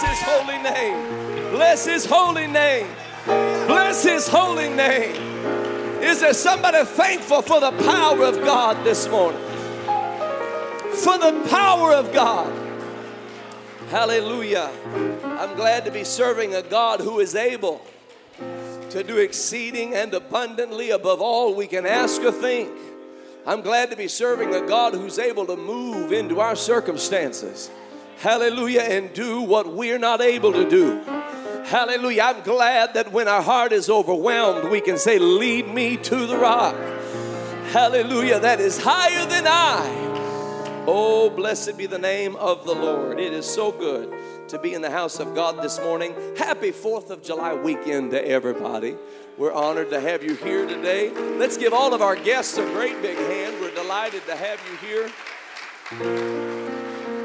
Bless his holy name. Bless his holy name. Bless his holy name. Is there somebody thankful for the power of God this morning? For the power of God. Hallelujah. I'm glad to be serving a God who is able to do exceeding and abundantly above all we can ask or think. I'm glad to be serving a God who's able to move into our circumstances. Hallelujah, and do what we're not able to do. Hallelujah. I'm glad that when our heart is overwhelmed, we can say, Lead me to the rock. Hallelujah, that is higher than I. Oh, blessed be the name of the Lord. It is so good to be in the house of God this morning. Happy 4th of July weekend to everybody. We're honored to have you here today. Let's give all of our guests a great big hand. We're delighted to have you here.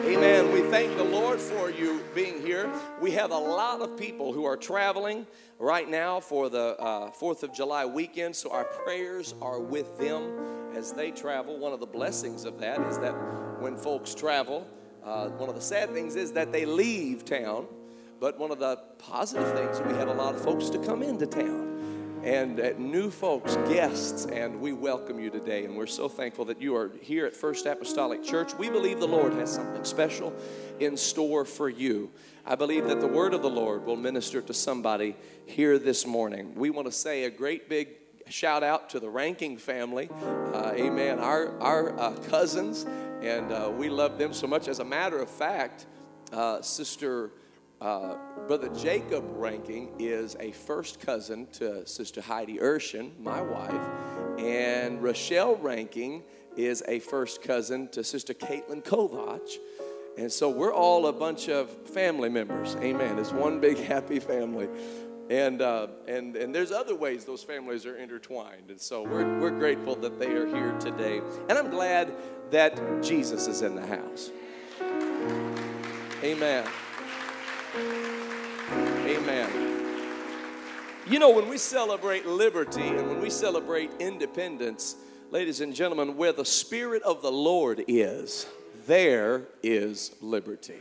Amen. We thank the Lord for you being here. We have a lot of people who are traveling right now for the uh, 4th of July weekend, so our prayers are with them as they travel. One of the blessings of that is that when folks travel, uh, one of the sad things is that they leave town, but one of the positive things, we have a lot of folks to come into town and uh, new folks, guests, and we welcome you today. And we're so thankful that you are here at First Apostolic Church. We believe the Lord has something special in store for you. I believe that the word of the Lord will minister to somebody here this morning. We want to say a great big shout out to the Rankin family. Uh, amen. Our, our uh, cousins and uh, we love them so much. As a matter of fact, uh, Sister uh, Brother Jacob Rankin is a first cousin to Sister Heidi Urshan, my wife, and Rochelle Rankin is a first cousin to Sister Caitlin Kovach. And so we're all a bunch of family members. Amen. It's one big happy family. And, uh, and, and there's other ways those families are intertwined. And so we're, we're grateful that they are here today. And I'm glad that Jesus is in the house. Amen. Amen. You know, when we celebrate liberty and when we celebrate independence, ladies and gentlemen, where the Spirit of the Lord is, there is liberty.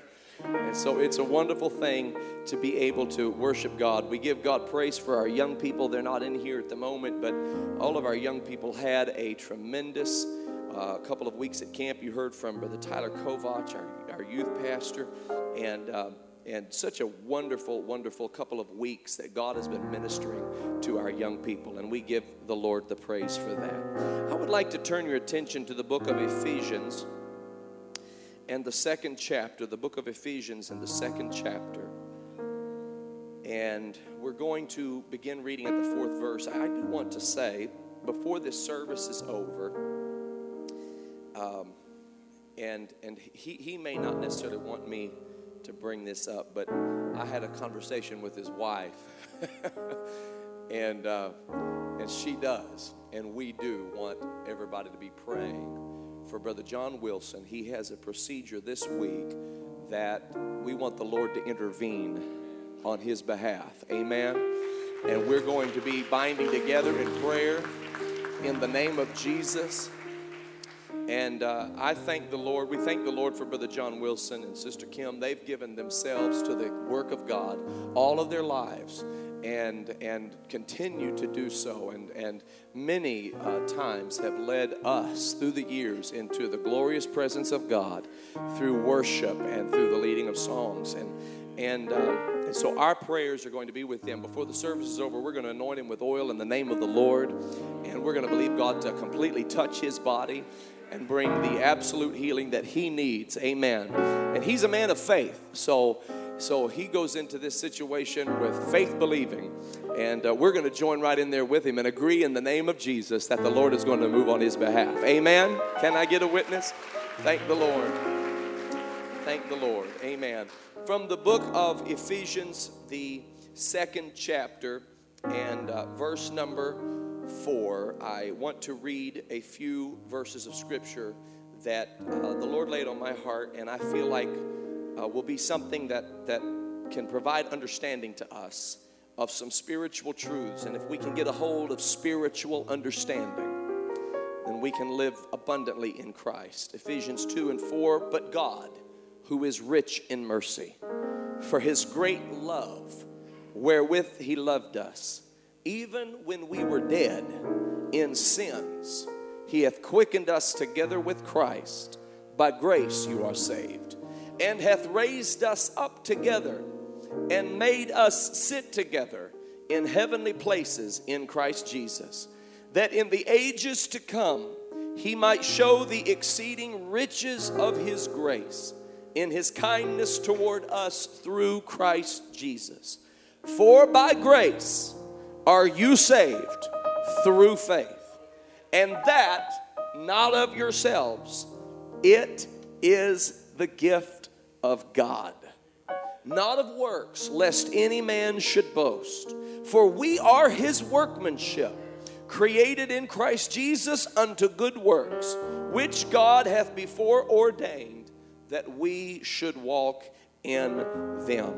And so it's a wonderful thing to be able to worship God. We give God praise for our young people. They're not in here at the moment, but all of our young people had a tremendous uh, couple of weeks at camp. You heard from Brother Tyler Kovach, our, our youth pastor, and uh, and such a wonderful, wonderful couple of weeks that God has been ministering to our young people, and we give the Lord the praise for that. I would like to turn your attention to the book of Ephesians and the second chapter, the book of Ephesians and the second chapter. And we're going to begin reading at the fourth verse. I do want to say, before this service is over, um, and and he, he may not necessarily want me to bring this up, but I had a conversation with his wife, and uh, and she does, and we do want everybody to be praying for Brother John Wilson. He has a procedure this week that we want the Lord to intervene on his behalf. Amen. And we're going to be binding together in prayer in the name of Jesus. And uh, I thank the Lord. We thank the Lord for Brother John Wilson and Sister Kim. They've given themselves to the work of God all of their lives and, and continue to do so. And, and many uh, times have led us through the years into the glorious presence of God through worship and through the leading of songs. And, and, uh, and so our prayers are going to be with them. Before the service is over, we're going to anoint him with oil in the name of the Lord. And we're going to believe God to completely touch his body and bring the absolute healing that he needs. Amen. And he's a man of faith. So so he goes into this situation with faith believing. And uh, we're going to join right in there with him and agree in the name of Jesus that the Lord is going to move on his behalf. Amen. Can I get a witness? Thank the Lord. Thank the Lord. Amen. From the book of Ephesians, the second chapter and uh, verse number four, I want to read a few verses of scripture that uh, the Lord laid on my heart, and I feel like uh, will be something that, that can provide understanding to us of some spiritual truths. And if we can get a hold of spiritual understanding, then we can live abundantly in Christ. Ephesians 2 and 4 But God, who is rich in mercy, for his great love wherewith he loved us, even when we were dead in sins, he hath quickened us together with Christ. By grace you are saved, and hath raised us up together, and made us sit together in heavenly places in Christ Jesus, that in the ages to come he might show the exceeding riches of his grace in his kindness toward us through Christ Jesus. For by grace are you saved through faith, and that not of yourselves, it is the gift of God, not of works, lest any man should boast. For we are his workmanship, created in Christ Jesus unto good works, which God hath before ordained that we should walk in them.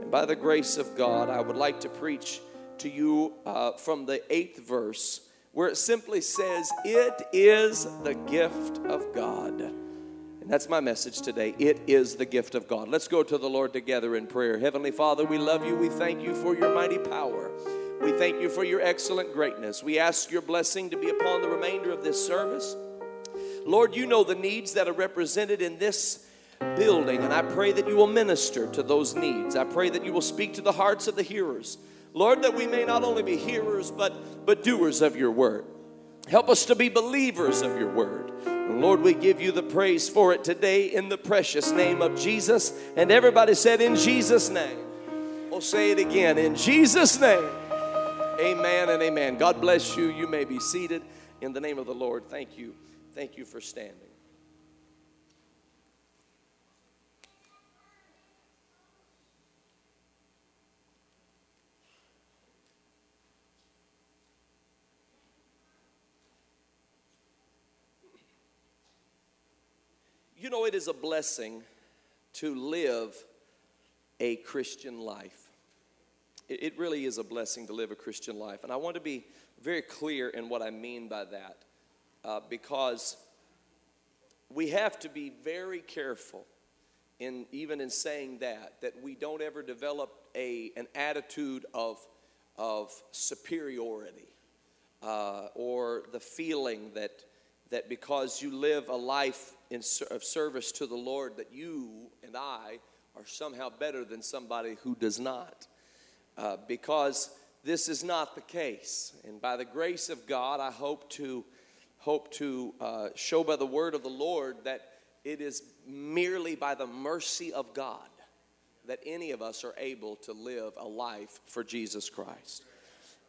And by the grace of God, I would like to preach to you uh, from the eighth verse, where it simply says, It is the gift of God. And that's my message today. It is the gift of God. Let's go to the Lord together in prayer. Heavenly Father, we love you. We thank you for your mighty power. We thank you for your excellent greatness. We ask your blessing to be upon the remainder of this service. Lord, you know the needs that are represented in this building, and I pray that you will minister to those needs. I pray that you will speak to the hearts of the hearers. Lord, that we may not only be hearers, but, but doers of your word. Help us to be believers of your word. And Lord, we give you the praise for it today in the precious name of Jesus. And everybody said, In Jesus' name. We'll say it again, in Jesus' name. Amen and amen. God bless you. You may be seated in the name of the Lord. Thank you. Thank you for standing. You know, it is a blessing to live a Christian life. It, really is a blessing to live a Christian life. And I want to be very clear in what I mean by that uh, because we have to be very careful in even in saying that that we don't ever develop a an attitude of of superiority uh, or the feeling that that because you live a life in, of service to the Lord, that you and I are somehow better than somebody who does not. Uh, because this is not the case. And by the grace of God, I hope to hope to uh, show by the word of the Lord that it is merely by the mercy of God that any of us are able to live a life for Jesus Christ.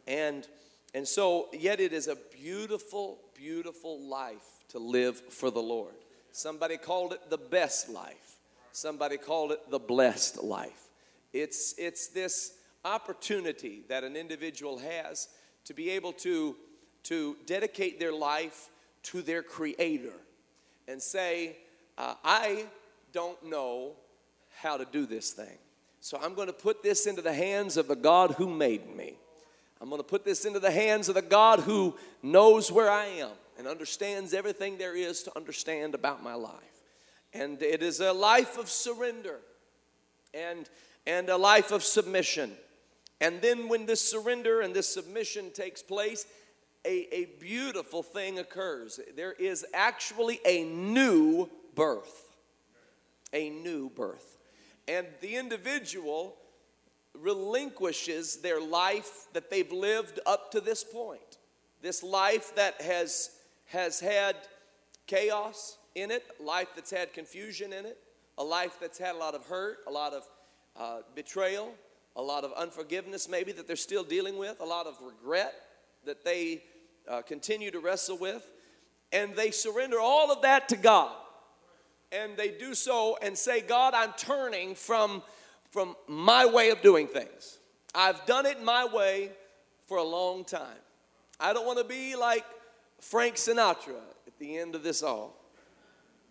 And and so, yet it is a beautiful, beautiful life to live for the Lord. Somebody called it the best life. Somebody called it the blessed life. It's, it's this opportunity that an individual has to be able to, to dedicate their life to their Creator and say, uh, I don't know how to do this thing. So I'm going to put this into the hands of the God who made me. I'm going to put this into the hands of the God who knows where I am and understands everything there is to understand about my life. And it is a life of surrender and, and a life of submission. And then, when this surrender and this submission takes place, a, a beautiful thing occurs. There is actually a new birth. A new birth. And the individual relinquishes their life that they've lived up to this point. This life that has, has had chaos in it, life that's had confusion in it, a life that's had a lot of hurt, a lot of uh, betrayal, a lot of unforgiveness, maybe that they're still dealing with, a lot of regret that they uh, continue to wrestle with. And they surrender all of that to God. And they do so and say, God, I'm turning from from my way of doing things. I've done it my way for a long time. I don't want to be like Frank Sinatra at the end of this all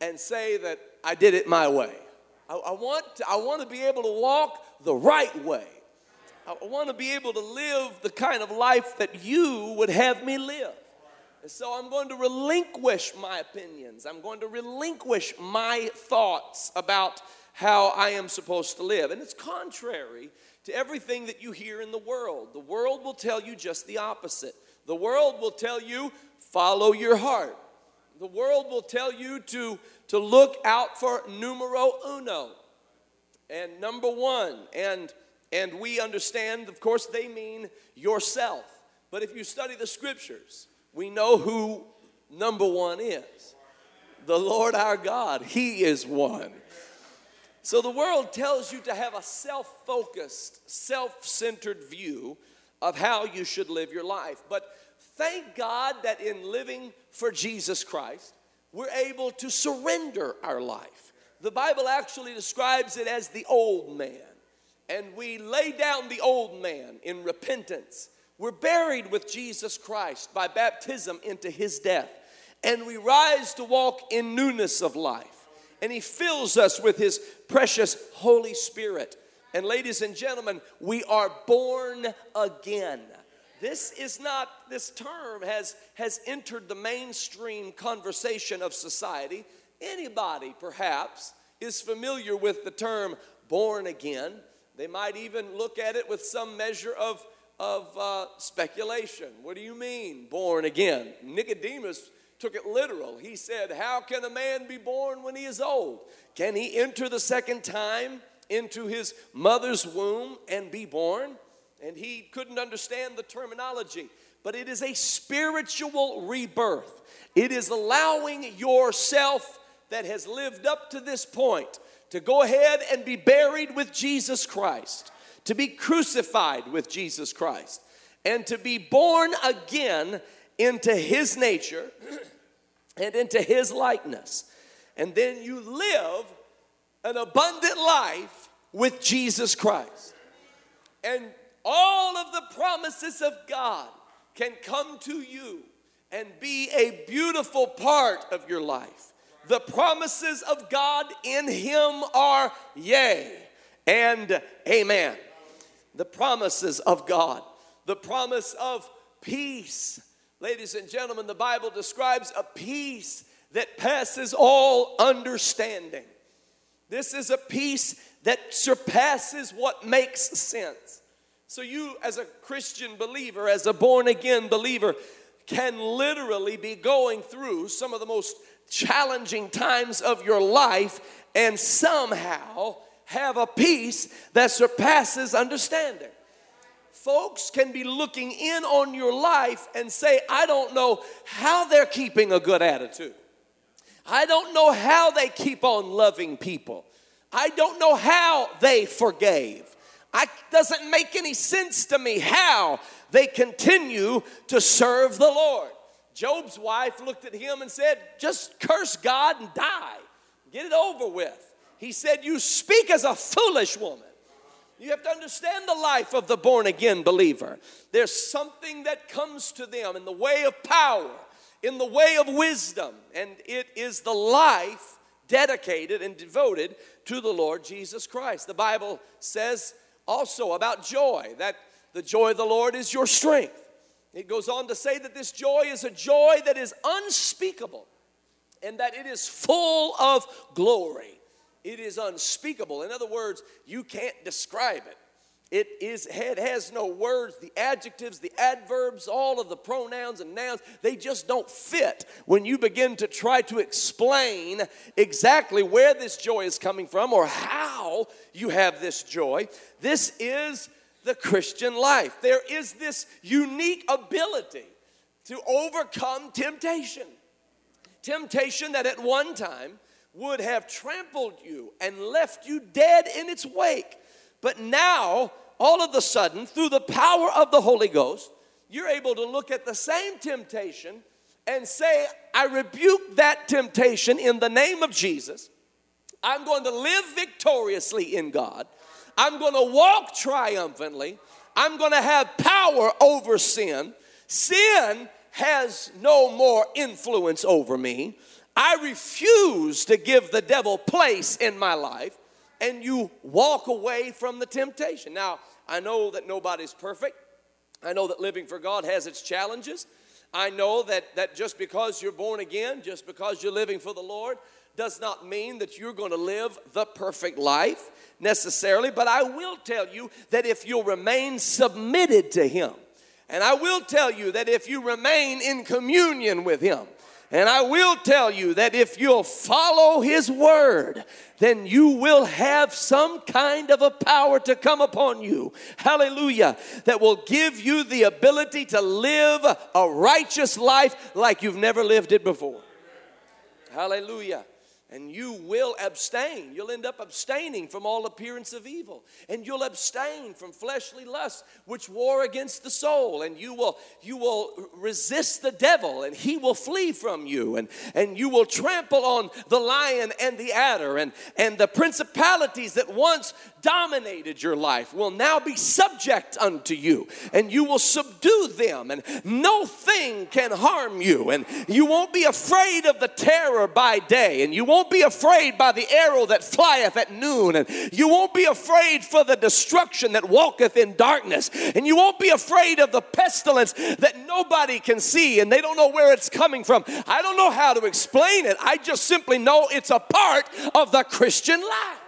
and say that I did it my way. I, I want, to, I want to be able to walk the right way. I want to be able to live the kind of life that you would have me live. And so I'm going to relinquish my opinions. I'm going to relinquish my thoughts about how I am supposed to live. And it's contrary to everything that you hear in the world. The world will tell you just the opposite. The world will tell you, follow your heart. The world will tell you to, to look out for numero uno and number one. And, and we understand, of course, they mean yourself. But if you study the scriptures, we know who number one is the Lord our God. He is one. So the world tells you to have a self focused, self centered view of how you should live your life. But thank God that in living for Jesus Christ, we're able to surrender our life. The Bible actually describes it as the old man. And we lay down the old man in repentance. We're buried with Jesus Christ by baptism into his death. And we rise to walk in newness of life. And he fills us with his precious Holy Spirit. And ladies and gentlemen, we are born again. This is not, this term has, has entered the mainstream conversation of society. Anybody, perhaps, is familiar with the term born again. They might even look at it with some measure of, of uh, speculation. What do you mean, born again? Nicodemus took it literal. He said, How can a man be born when he is old? Can he enter the second time into his mother's womb and be born? And he couldn't understand the terminology, but it is a spiritual rebirth. It is allowing yourself that has lived up to this point to go ahead and be buried with Jesus Christ, to be crucified with Jesus Christ, and to be born again into his nature and into his likeness. And then you live an abundant life with Jesus Christ. And all of the promises of God can come to you and be a beautiful part of your life. The promises of God in Him are yea and amen. The promises of God, the promise of peace. Ladies and gentlemen, the Bible describes a peace that passes all understanding. This is a peace that surpasses what makes sense. So, you, as a Christian believer, as a born again believer, can literally be going through some of the most challenging times of your life and somehow have a peace that surpasses understanding. Folks can be looking in on your life and say, I don't know how they're keeping a good attitude. I don't know how they keep on loving people. I don't know how they forgave. It doesn't make any sense to me how they continue to serve the Lord. Job's wife looked at him and said, Just curse God and die. Get it over with. He said, You speak as a foolish woman. You have to understand the life of the born again believer. There's something that comes to them in the way of power, in the way of wisdom, and it is the life dedicated and devoted to the Lord Jesus Christ. The Bible says also about joy, that the joy of the Lord is your strength. It goes on to say that this joy is a joy that is unspeakable and that it is full of glory. It is unspeakable. In other words, you can't describe it. It is it has no words, the adjectives, the adverbs, all of the pronouns and nouns, they just don't fit when you begin to try to explain exactly where this joy is coming from or how you have this joy. This is the Christian life. There is this unique ability to overcome temptation. Temptation that at one time would have trampled you and left you dead in its wake. But now, all of a sudden, through the power of the Holy Ghost, you're able to look at the same temptation and say, I rebuke that temptation in the name of Jesus. I'm going to live victoriously in God. I'm going to walk triumphantly. I'm going to have power over sin. Sin has no more influence over me. I refuse to give the devil place in my life and you walk away from the temptation. Now, I know that nobody's perfect. I know that living for God has its challenges. I know that, that just because you're born again, just because you're living for the Lord, does not mean that you're going to live the perfect life necessarily, but I will tell you that if you'll remain submitted to Him, and I will tell you that if you remain in communion with Him, and I will tell you that if you'll follow His word, then you will have some kind of a power to come upon you. Hallelujah. That will give you the ability to live a righteous life like you've never lived it before. Hallelujah and you will abstain. You'll end up abstaining from all appearance of evil, and you'll abstain from fleshly lusts which war against the soul, and you will you will resist the devil, and he will flee from you, and and you will trample on the lion and the adder, and and the principalities that once dominated your life will now be subject unto you, and you will subdue them, and no thing can harm you, and you won't be afraid of the terror by day, and you won't be afraid by the arrow that flieth at noon, and you won't be afraid for the destruction that walketh in darkness, and you won't be afraid of the pestilence that nobody can see and they don't know where it's coming from. I don't know how to explain it, I just simply know it's a part of the Christian life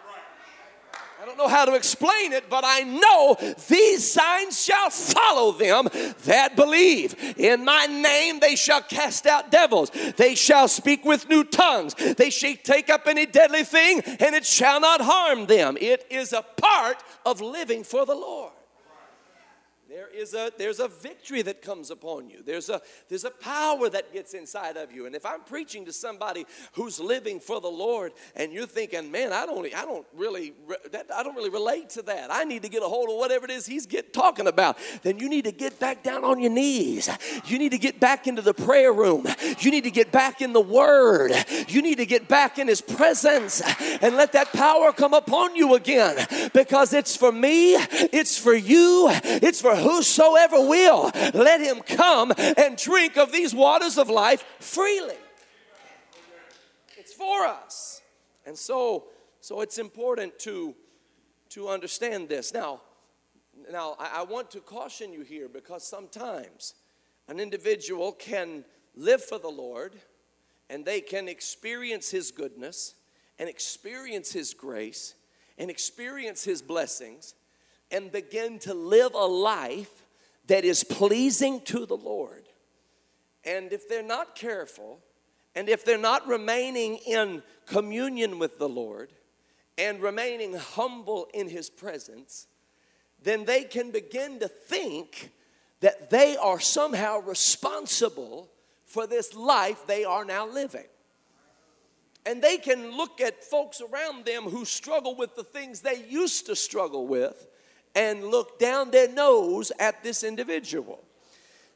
know how to explain it, but I know these signs shall follow them that believe. In my name they shall cast out devils, they shall speak with new tongues, they shall take up any deadly thing, and it shall not harm them. It is a part of living for the Lord there is a there's a victory that comes upon you. There's a there's a power that gets inside of you. And if i'm preaching to somebody who's living for the lord and you're thinking man i don't i don't really that, i don't really relate to that. I need to get a hold of whatever it is he's get talking about then you need to get back down on your knees. You need to get back into the prayer room. You need to get back in the word. You need to get back in his presence and let that power come upon you again. Because it's for me it's for you it's for whosoever will, let him come and drink of these waters of life freely. It's for us. And so, so it's important to, to understand this. Now, now I, I want to caution you here because sometimes an individual can live for the Lord and they can experience His goodness and experience His grace and experience His blessings and begin to live a life that is pleasing to the Lord. And if they're not careful, and if they're not remaining in communion with the Lord and remaining humble in His presence, then they can begin to think that they are somehow responsible for this life they are now living. And they can look at folks around them who struggle with the things they used to struggle with and look down their nose at this individual.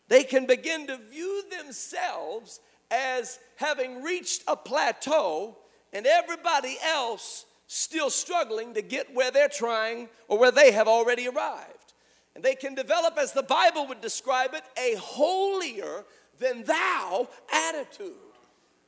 They can begin to view themselves as having reached a plateau and everybody else still struggling to get where they're trying or where they have already arrived. And they can develop, as the Bible would describe it, a holier than thou attitude.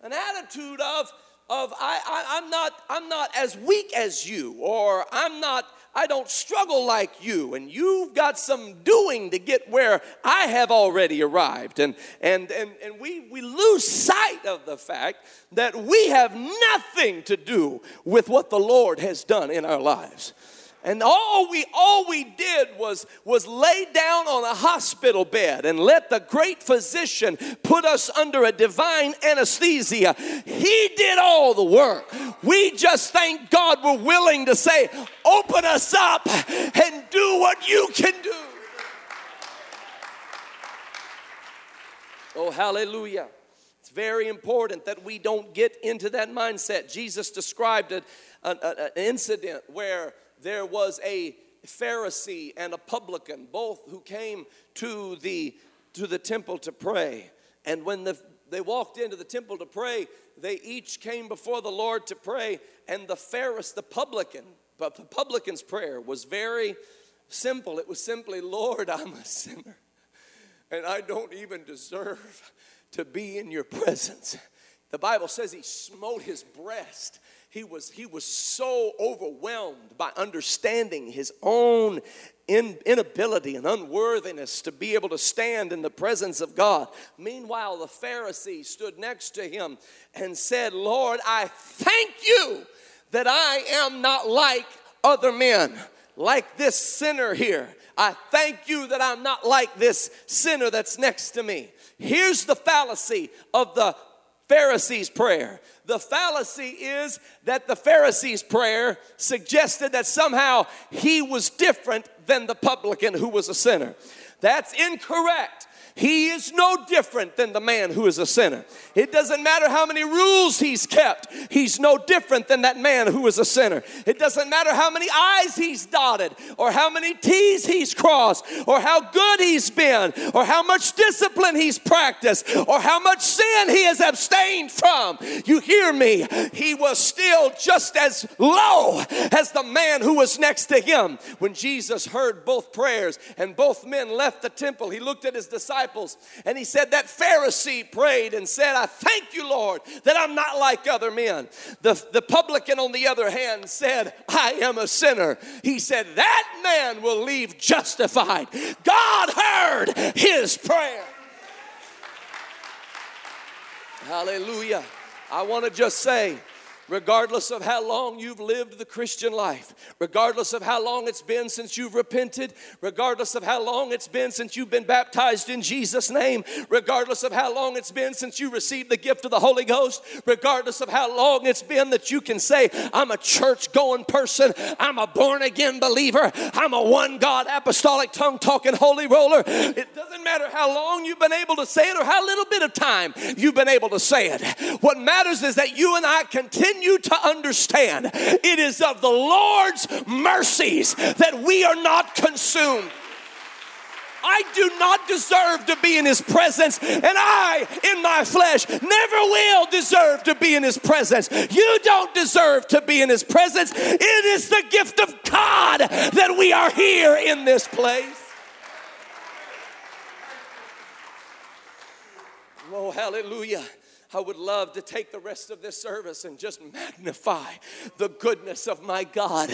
An attitude of, of I, I'm, not, I'm not as weak as you, or I'm not I don't struggle like you, and you've got some doing to get where I have already arrived. And, and, and, and we, we lose sight of the fact that we have nothing to do with what the Lord has done in our lives. And all we all we did was was lay down on a hospital bed and let the great physician put us under a divine anesthesia. He did all the work. We just thank God we're willing to say, "Open us up and do what you can do." Oh, hallelujah. It's very important that we don't get into that mindset. Jesus described an, an, an incident where there was a Pharisee and a publican, both who came to the, to the temple to pray. And when the, they walked into the temple to pray, they each came before the Lord to pray. And the Pharisee, the publican, but the publican's prayer was very simple. It was simply, Lord, I'm a sinner, and I don't even deserve to be in your presence. The Bible says he smote his breast he was, he was so overwhelmed by understanding his own in, inability and unworthiness to be able to stand in the presence of God. Meanwhile, the Pharisee stood next to him and said, Lord, I thank you that I am not like other men, like this sinner here. I thank you that I'm not like this sinner that's next to me. Here's the fallacy of the Pharisee's prayer. The fallacy is that the Pharisee's prayer suggested that somehow he was different than the publican who was a sinner. That's incorrect. He is no different than the man who is a sinner. It doesn't matter how many rules he's kept, he's no different than that man who is a sinner. It doesn't matter how many I's he's dotted, or how many T's he's crossed, or how good he's been, or how much discipline he's practiced, or how much sin he has abstained from. You hear me? He was still just as low as the man who was next to him. When Jesus heard both prayers and both men left the temple, he looked at his disciples disciples. And he said, That Pharisee prayed and said, I thank you, Lord, that I'm not like other men. The, the publican, on the other hand, said, I am a sinner. He said, That man will leave justified. God heard his prayer. Hallelujah. I want to just say, regardless of how long you've lived the Christian life, regardless of how long it's been since you've repented, regardless of how long it's been since you've been baptized in Jesus' name, regardless of how long it's been since you received the gift of the Holy Ghost, regardless of how long it's been that you can say, I'm a church going person, I'm a born again believer, I'm a one God apostolic tongue talking holy roller. It doesn't matter how long you've been able to say it or how little bit of time you've been able to say it. What matters is that you and I continue continue to understand it is of the Lord's mercies that we are not consumed. I do not deserve to be in His presence, and I, in my flesh, never will deserve to be in His presence. You don't deserve to be in His presence. It is the gift of God that we are here in this place. Oh, hallelujah. I would love to take the rest of this service and just magnify the goodness of my God,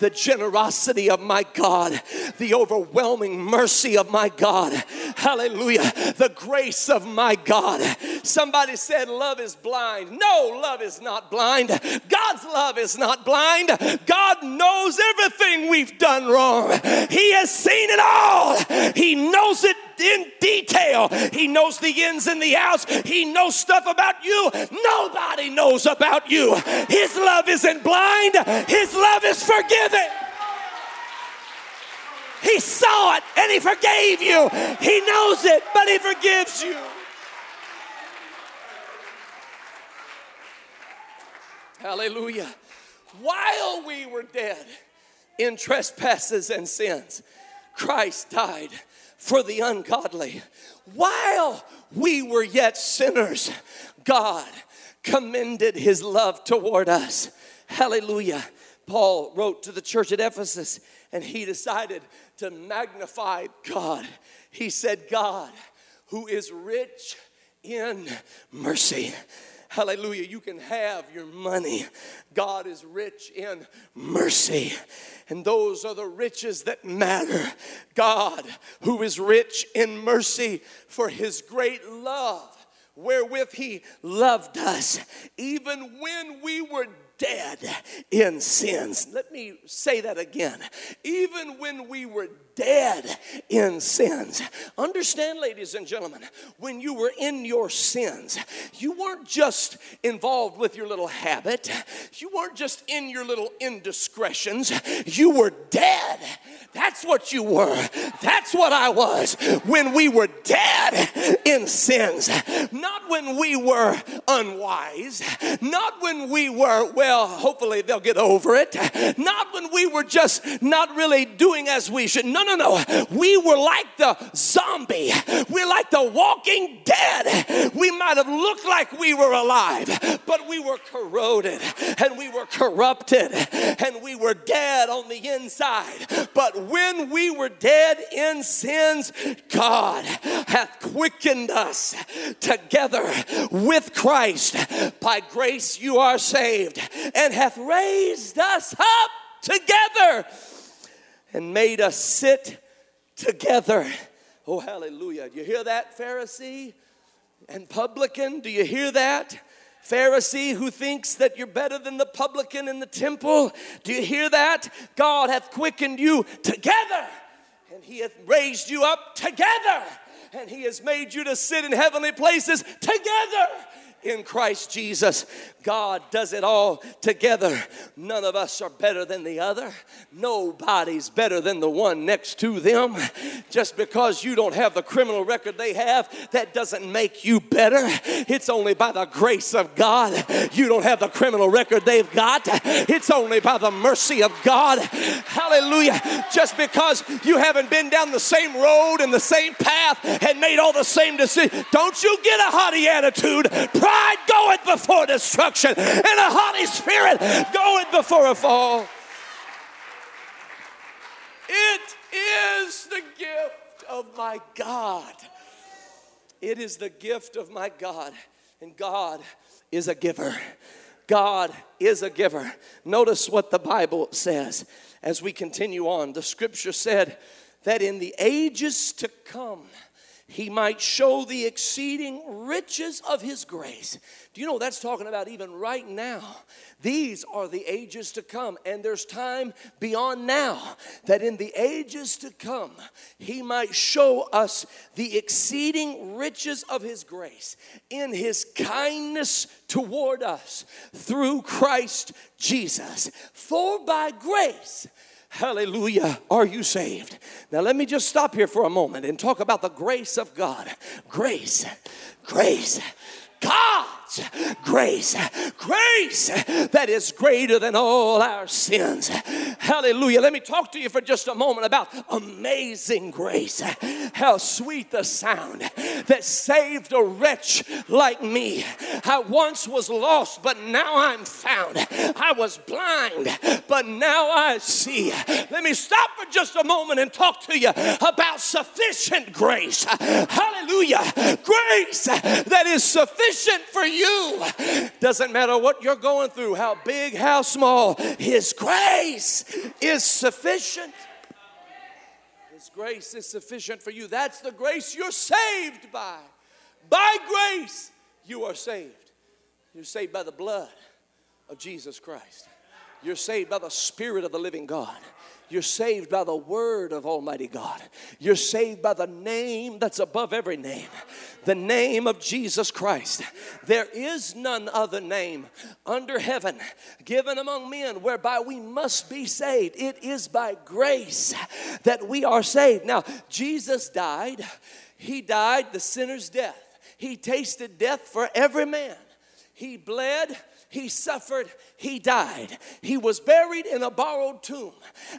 the generosity of my God, the overwhelming mercy of my God. Hallelujah. The grace of my God. Somebody said, Love is blind. No, love is not blind. God's love is not blind. God knows everything we've done wrong, He has seen it all. He knows it in detail. He knows the ins and the outs. He knows stuff about you nobody knows about you. His love isn't blind, His love is forgiving. He saw it and He forgave you. He knows it, but He forgives you. Hallelujah. While we were dead in trespasses and sins, Christ died for the ungodly. While we were yet sinners, God commended his love toward us. Hallelujah. Paul wrote to the church at Ephesus and he decided to magnify God. He said, God, who is rich in mercy. Hallelujah. You can have your money. God is rich in mercy. And those are the riches that matter. God, who is rich in mercy for his great love wherewith he loved us, even when we were dead in sins. Let me say that again. Even when we were dead in sins. Understand, ladies and gentlemen, when you were in your sins, you weren't just involved with your little habit, you weren't just in your little indiscretions, you were dead. That's what you were. That's what I was when we were dead in sins. Not when we were unwise, not when we were, well, hopefully they'll get over it, not when we were just not really doing as we should. No, no, no. We were like the zombie. We're like the walking dead. We might have looked like we were alive, but we were corroded and we were corrupted and we were dead on the inside. But when we were dead in sins, God hath quickened us together with Christ. By grace you are saved and hath raised us up together and made us sit together. Oh, hallelujah. Do you hear that, Pharisee and publican? Do you hear that? Pharisee who thinks that you're better than the publican in the temple. Do you hear that? God hath quickened you together, and He hath raised you up together, and He has made you to sit in heavenly places together in Christ Jesus. God does it all together. None of us are better than the other. Nobody's better than the one next to them. Just because you don't have the criminal record they have, that doesn't make you better. It's only by the grace of God. You don't have the criminal record they've got. It's only by the mercy of God. Hallelujah. Just because you haven't been down the same road and the same path and made all the same decisions, don't you get a haughty attitude. Pride goeth before destruction and a haughty spirit going before a fall. It is the gift of my God. It is the gift of my God, and God is a giver. God is a giver. Notice what the Bible says as we continue on. The scripture said that in the ages to come, he might show the exceeding riches of his grace. Do you know that's talking about even right now? These are the ages to come, and there's time beyond now that in the ages to come, he might show us the exceeding riches of his grace in his kindness toward us through Christ Jesus. For by grace, Hallelujah. Are you saved? Now, let me just stop here for a moment and talk about the grace of God. Grace, grace. God's grace, grace that is greater than all our sins. Hallelujah. Let me talk to you for just a moment about amazing grace. How sweet the sound that saved a wretch like me. I once was lost, but now I'm found. I was blind, but now I see. Let me stop for just a moment and talk to you about sufficient grace. Hallelujah. Grace that is sufficient for you. Doesn't matter what you're going through, how big, how small, His grace is sufficient. His grace is sufficient for you. That's the grace you're saved by. By grace, you are saved. You're saved by the blood of Jesus Christ. You're saved by the Spirit of the living God. You're saved by the word of Almighty God. You're saved by the name that's above every name, the name of Jesus Christ. There is none other name under heaven given among men whereby we must be saved. It is by grace that we are saved. Now, Jesus died, He died the sinner's death. He tasted death for every man. He bled, he suffered, he died. He was buried in a borrowed tomb,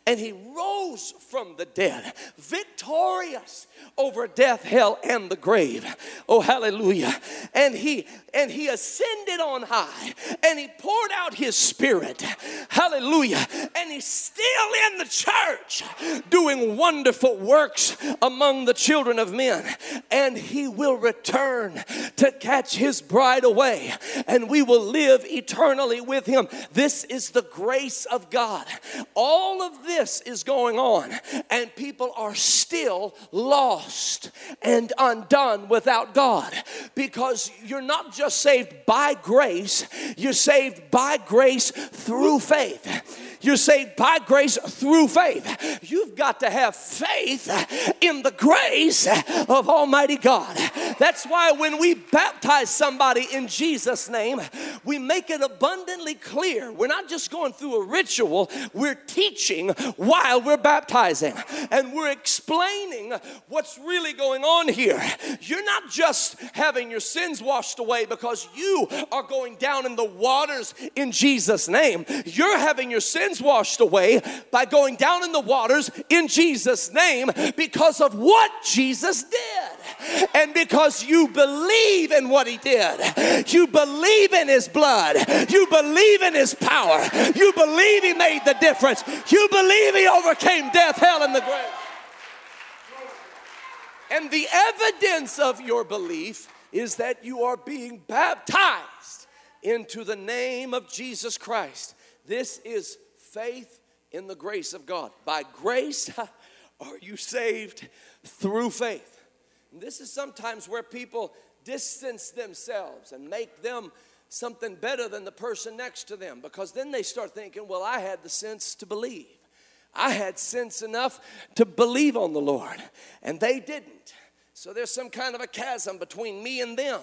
and he rose from the dead, victorious over death, hell, and the grave. Oh, hallelujah. And he and he ascended on high and he poured out his spirit. Hallelujah. And he's still in the church doing wonderful works among the children of men. And he will return to catch his bride away, and we will live eternally with him. This is the grace of God. All of this is going on, and people are still lost and undone without God because you're not just saved by grace, you're saved by grace through faith. You're saved by grace through faith. You've got to have faith in the grace of Almighty God. That's why when we baptize somebody in Jesus' name, we make it abundantly clear. We're not just going through a ritual, we're teaching while we're baptizing and we're explaining what's really going on here. You're not just having your sins washed away because you are going down in the waters in Jesus' name. You're having your sins washed away by going down in the waters in Jesus' name because of what Jesus did. And because you believe in what he did, you believe in his blood, you believe in his power, you believe he made the difference, you believe he overcame death, hell, and the grave. And the evidence of your belief is that you are being baptized into the name of Jesus Christ. This is faith in the grace of God. By grace are you saved through faith. And this is sometimes where people distance themselves and make them something better than the person next to them because then they start thinking, well, I had the sense to believe. I had sense enough to believe on the Lord, and they didn't. So there's some kind of a chasm between me and them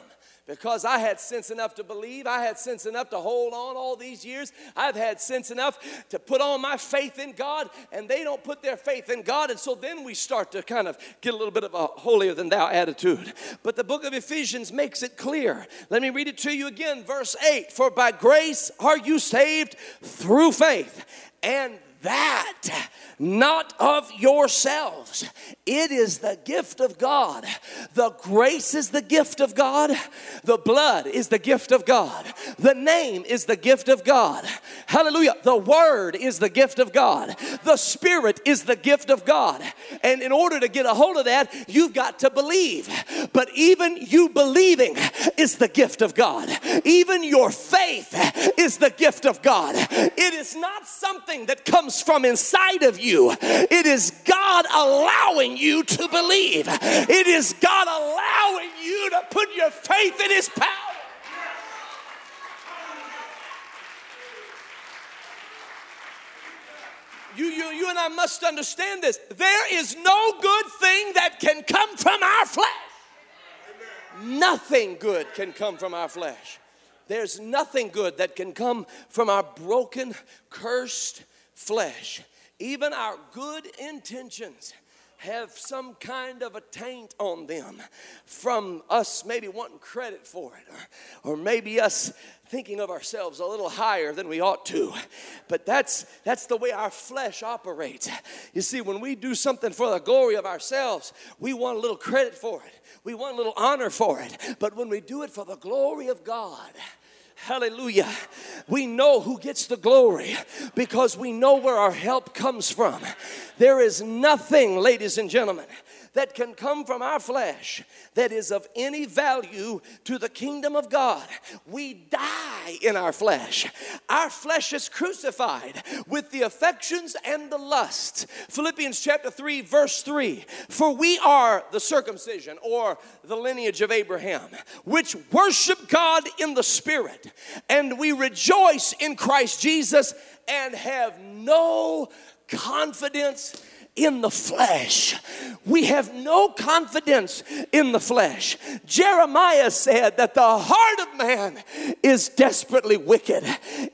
because I had sense enough to believe. I had sense enough to hold on all these years. I've had sense enough to put on my faith in God, and they don't put their faith in God. And so then we start to kind of get a little bit of a holier than thou attitude. But the book of Ephesians makes it clear. Let me read it to you again, verse 8 For by grace are you saved through faith, and that not of yourselves. It is the gift of God. The grace is the gift of God. The blood is the gift of God. The name is the gift of God. Hallelujah. The word is the gift of God. The spirit is the gift of God. And in order to get a hold of that, you've got to believe. But even you believing is the gift of God. Even your faith is the gift of God. It is not something that comes from inside of you. It is God allowing you to believe. It is God allowing you to put your faith in His power. You, you, you and I must understand this. There is no good thing that can come from our flesh. Nothing good can come from our flesh. There's nothing good that can come from our broken, cursed flesh. Even our good intentions have some kind of a taint on them from us maybe wanting credit for it or, or maybe us thinking of ourselves a little higher than we ought to. But that's that's the way our flesh operates. You see when we do something for the glory of ourselves we want a little credit for it. We want a little honor for it. But when we do it for the glory of god Hallelujah. We know who gets the glory because we know where our help comes from. There is nothing, ladies and gentlemen, that can come from our flesh that is of any value to the kingdom of God. We die in our flesh. Our flesh is crucified with the affections and the lusts. Philippians chapter 3, verse 3 For we are the circumcision or the lineage of Abraham, which worship God in the Spirit, and we rejoice in Christ Jesus and have no confidence in the flesh. We have no confidence in the flesh. Jeremiah said that the heart of man is desperately wicked,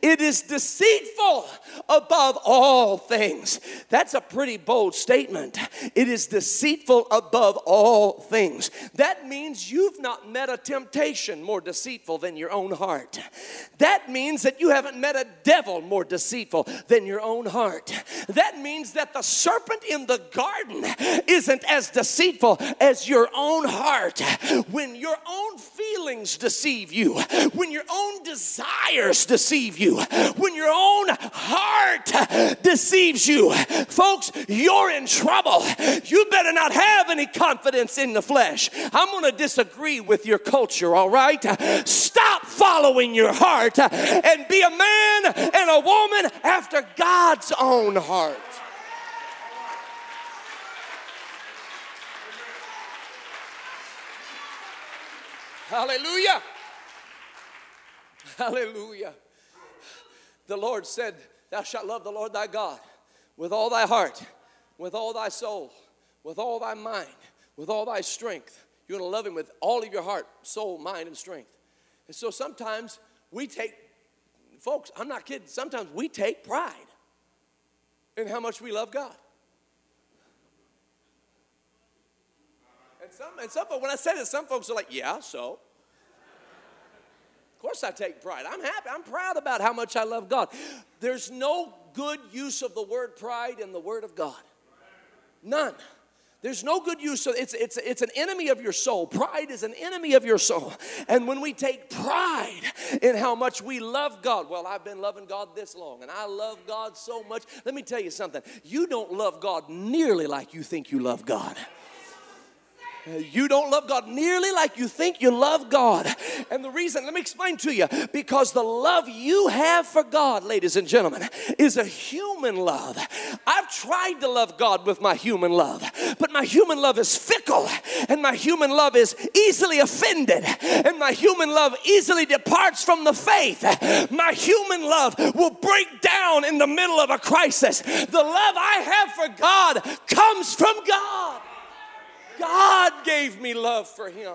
it is deceitful above all things. That's a pretty bold statement. It is deceitful above all things. That means you've not met a temptation more deceitful than your own heart. That means that you haven't met a devil more deceitful than your own heart. That means that the serpent in the garden isn't as deceitful as your own heart. When your own feelings deceive you, when your own desires deceive you, when your own heart deceives you, folks, you're in trouble. You better not have any confidence in the flesh. I'm going to disagree with your culture, all right? Stop following your heart and be a man and a woman after God's own heart. Hallelujah. Hallelujah. The Lord said, Thou shalt love the Lord thy God with all thy heart, with all thy soul, with all thy mind, with all thy strength. You're going to love him with all of your heart, soul, mind, and strength. And so sometimes we take, folks, I'm not kidding, sometimes we take pride in how much we love God. Some, and some folks, when I say this, some folks are like, yeah, so. Of course, I take pride. I'm happy. I'm proud about how much I love God. There's no good use of the word pride in the Word of God. None. There's no good use of it's it's it's an enemy of your soul. Pride is an enemy of your soul. And when we take pride in how much we love God, well, I've been loving God this long and I love God so much. Let me tell you something. You don't love God nearly like you think you love God. You don't love God nearly like you think you love God. And the reason, let me explain to you, because the love you have for God, ladies and gentlemen, is a human love. I've tried to love God with my human love, but my human love is fickle, and my human love is easily offended, and my human love easily departs from the faith. My human love will break down in the middle of a crisis. The love I have for God comes from God. God gave me love for Him.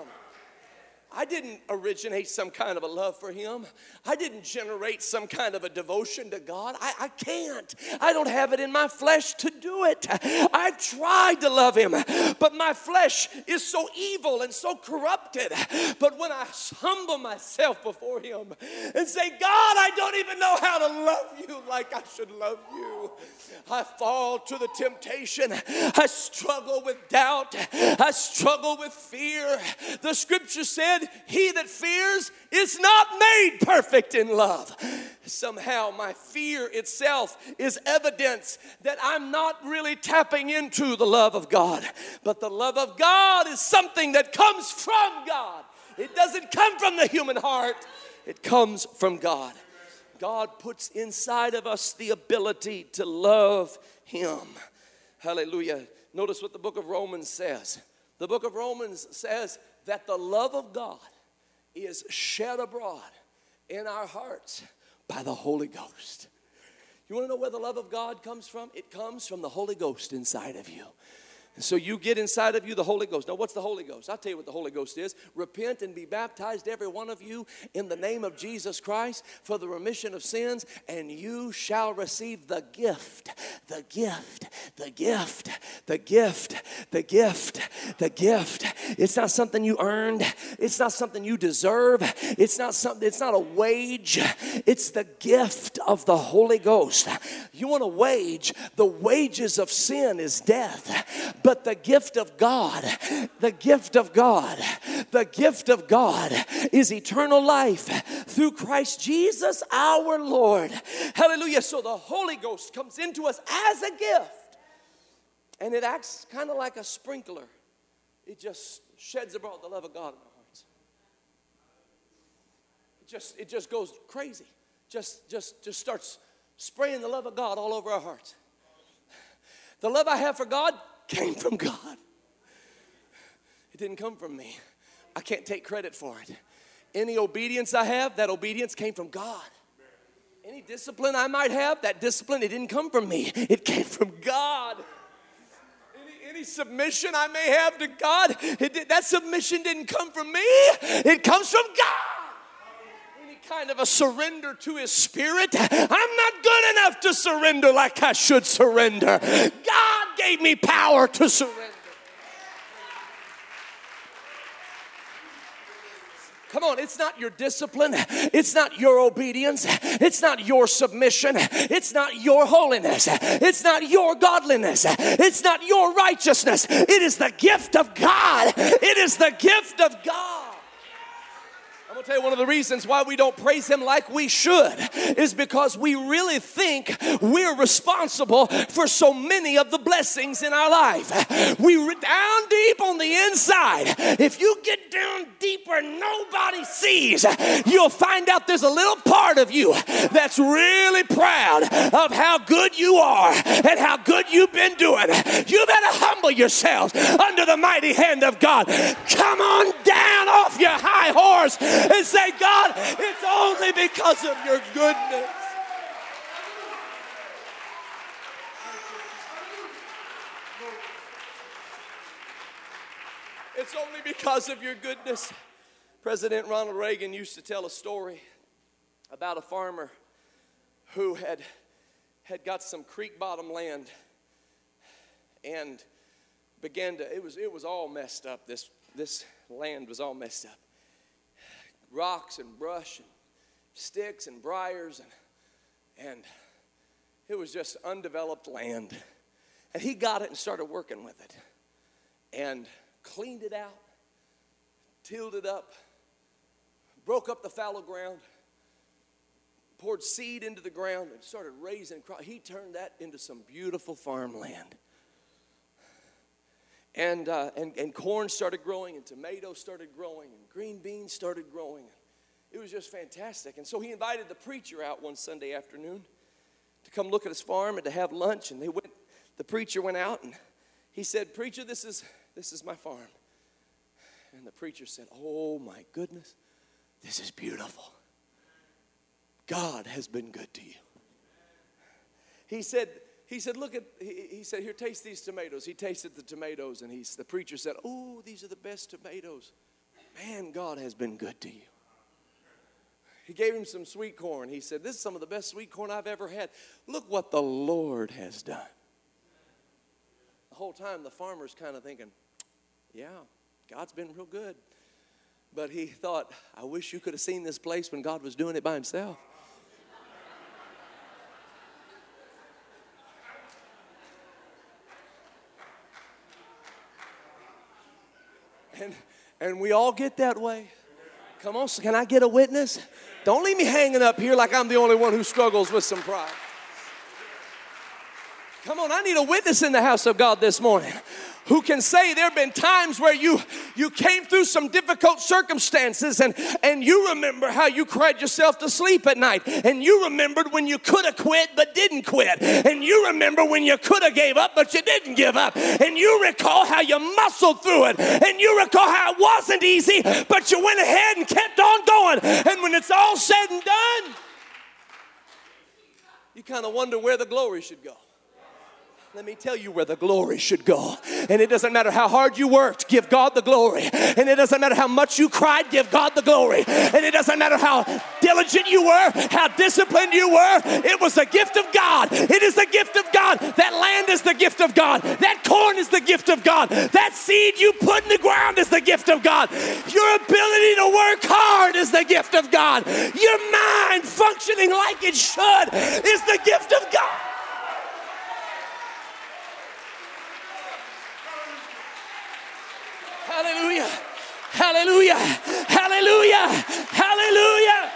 I didn't originate some kind of a love for Him. I didn't generate some kind of a devotion to God. I, I, can't. I don't have it in my flesh to do it. I've tried to love Him, but my flesh is so evil and so corrupted. But when I humble myself before Him and say, God, I don't even know how to love you like I should love you, I fall to the temptation. I struggle with doubt. I struggle with fear. The scripture said, he that fears is not made perfect in love. Somehow, my fear itself is evidence that I'm not really tapping into the love of God. But the love of God is something that comes from God, it doesn't come from the human heart, it comes from God. God puts inside of us the ability to love Him. Hallelujah. Notice what the book of Romans says. The book of Romans says that the love of God is shed abroad in our hearts by the Holy Ghost. You want to know where the love of God comes from? It comes from the Holy Ghost inside of you. And so you get inside of you the Holy Ghost. Now, what's the Holy Ghost? I'll tell you what the Holy Ghost is. Repent and be baptized, every one of you, in the name of Jesus Christ for the remission of sins, and you shall receive the gift, the gift, the gift, the gift, the gift, the gift. It's not something you earned, it's not something you deserve, it's not something, it's not a wage, it's the gift of the Holy Ghost. You want a wage? The wages of sin is death but the gift of God, the gift of God, the gift of God is eternal life through Christ Jesus our Lord. Hallelujah. So the Holy Ghost comes into us as a gift, and it acts kind of like a sprinkler. It just sheds abroad the love of God in our hearts. It just, it just goes crazy. Just, just, just starts spraying the love of God all over our hearts. The love I have for God came from God. It didn't come from me. I can't take credit for it. Any obedience I have, that obedience came from God. Any discipline I might have, that discipline, it didn't come from me. It came from God. Any, any submission I may have to God, it, that submission didn't come from me. It comes from God. Kind of a surrender to His Spirit, I'm not good enough to surrender like I should surrender. God gave me power to surrender. Come on, it's not your discipline. It's not your obedience. It's not your submission. It's not your holiness. It's not your godliness. It's not your righteousness. It is the gift of God. It is the gift of God. Gonna tell you one of the reasons why we don't praise Him like we should is because we really think we're responsible for so many of the blessings in our life. We down deep on the inside. If you get down deeper, nobody sees, you'll find out there's a little part of you that's really proud of how good you are and how good you've been doing. You better humble yourself under the mighty hand of God. Come on down off your high horse and say, God, it's only because of your goodness. It's only because of your goodness. President Ronald Reagan used to tell a story about a farmer who had, had got some creek bottom land and began to, it was, it was all messed up. This, this land was all messed up rocks and brush and sticks and briars and, and it was just undeveloped land. And he got it and started working with it and cleaned it out, tilled it up, broke up the fallow ground, poured seed into the ground, and started raising crops. He turned that into some beautiful farmland. And, uh, and, and corn started growing, and tomatoes started growing, and green beans started growing. It was just fantastic. And so he invited the preacher out one Sunday afternoon to come look at his farm and to have lunch. And they went, the preacher went out and he said, Preacher, this is, this is my farm. And the preacher said, Oh my goodness, this is beautiful. God has been good to you. He said, he said, look at, he, he, said, here, taste these tomatoes. He tasted the tomatoes and he's, the preacher said, oh, these are the best tomatoes. Man, God has been good to you. He gave him some sweet corn. He said, this is some of the best sweet corn I've ever had. Look what the Lord has done. The whole time the farmer's kind of thinking, yeah, God's been real good. But he thought, I wish you could have seen this place when God was doing it by himself. And, we all get that way. Come on, can I get a witness? Don't leave me hanging up here like I'm the only one who struggles with some pride. Come on, I need a witness in the house of God this morning who can say there have been times where you you came through some difficult circumstances and and you remember how you cried yourself to sleep at night. And you remembered when you could have quit but didn't quit. And you remember when you could have gave up but you didn't give up. And you recall how you muscled through it. And you recall how it wasn't easy but you went ahead and kept on going. And when it's all said and done you kind of wonder where the glory should go let me tell you where the glory should go. And it doesn't matter how hard you worked, give God the glory. And it doesn't matter how much you cried, give God the glory. And it doesn't matter how diligent you were, how disciplined you were. It was the gift of God. It is the gift of God. That land is the gift of God. That corn is the gift of God. That seed you put in the ground is the gift of God. Your ability to work hard is the gift of God. Your mind functioning like it should is the gift of God. Hallelujah. Hallelujah. Hallelujah. Hallelujah.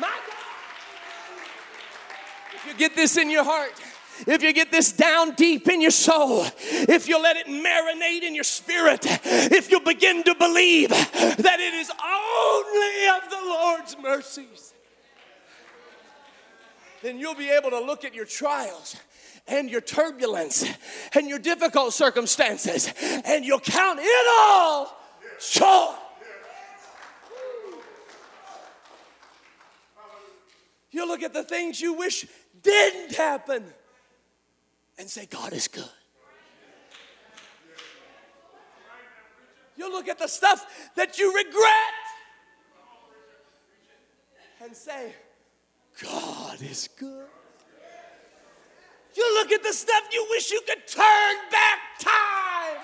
My God. If you get this in your heart, if you get this down deep in your soul, if you let it marinate in your spirit, if you begin to believe that it is only of the Lord's mercies, then you'll be able to look at your trials and your turbulence and your difficult circumstances, and you'll count it all joy. You'll look at the things you wish didn't happen and say, God is good. You'll look at the stuff that you regret and say, God is good. You look at the stuff you wish you could turn back time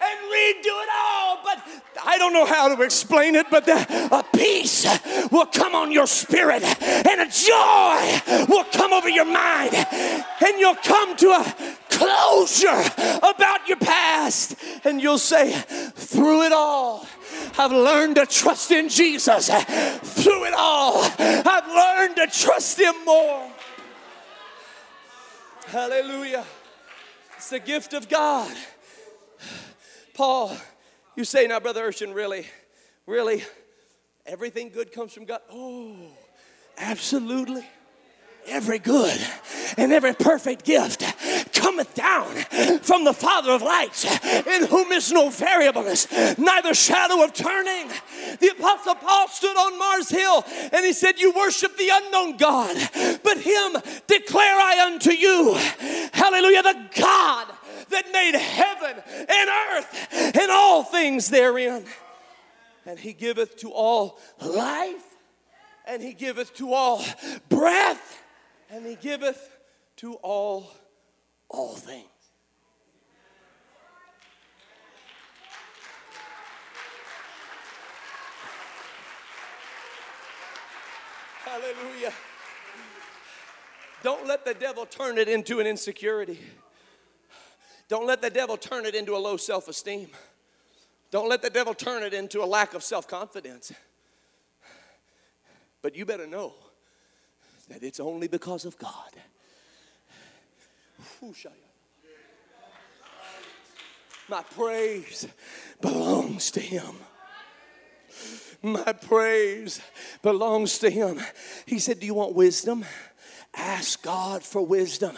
and redo it all. But I don't know how to explain it, but a peace will come on your spirit and a joy will come over your mind, and you'll come to a closure about your past, and you'll say, through it all. I've learned to trust in Jesus. Through it all, I've learned to trust Him more. Hallelujah. It's the gift of God. Paul, you say now, Brother Urshan, really, really, everything good comes from God? Oh, absolutely every good and every perfect gift cometh down from the Father of lights, in whom is no variableness, neither shadow of turning. The Apostle Paul stood on Mars Hill and he said, You worship the unknown God, but him declare I unto you. Hallelujah, the God that made heaven and earth and all things therein. And he giveth to all life, and he giveth to all breath and he giveth to all all things. Hallelujah. Don't let the devil turn it into an insecurity. Don't let the devil turn it into a low self esteem. Don't let the devil turn it into a lack of self confidence. But you better know that it's only because of God. My praise belongs to him. My praise belongs to him. He said, Do you want wisdom? Ask God for wisdom.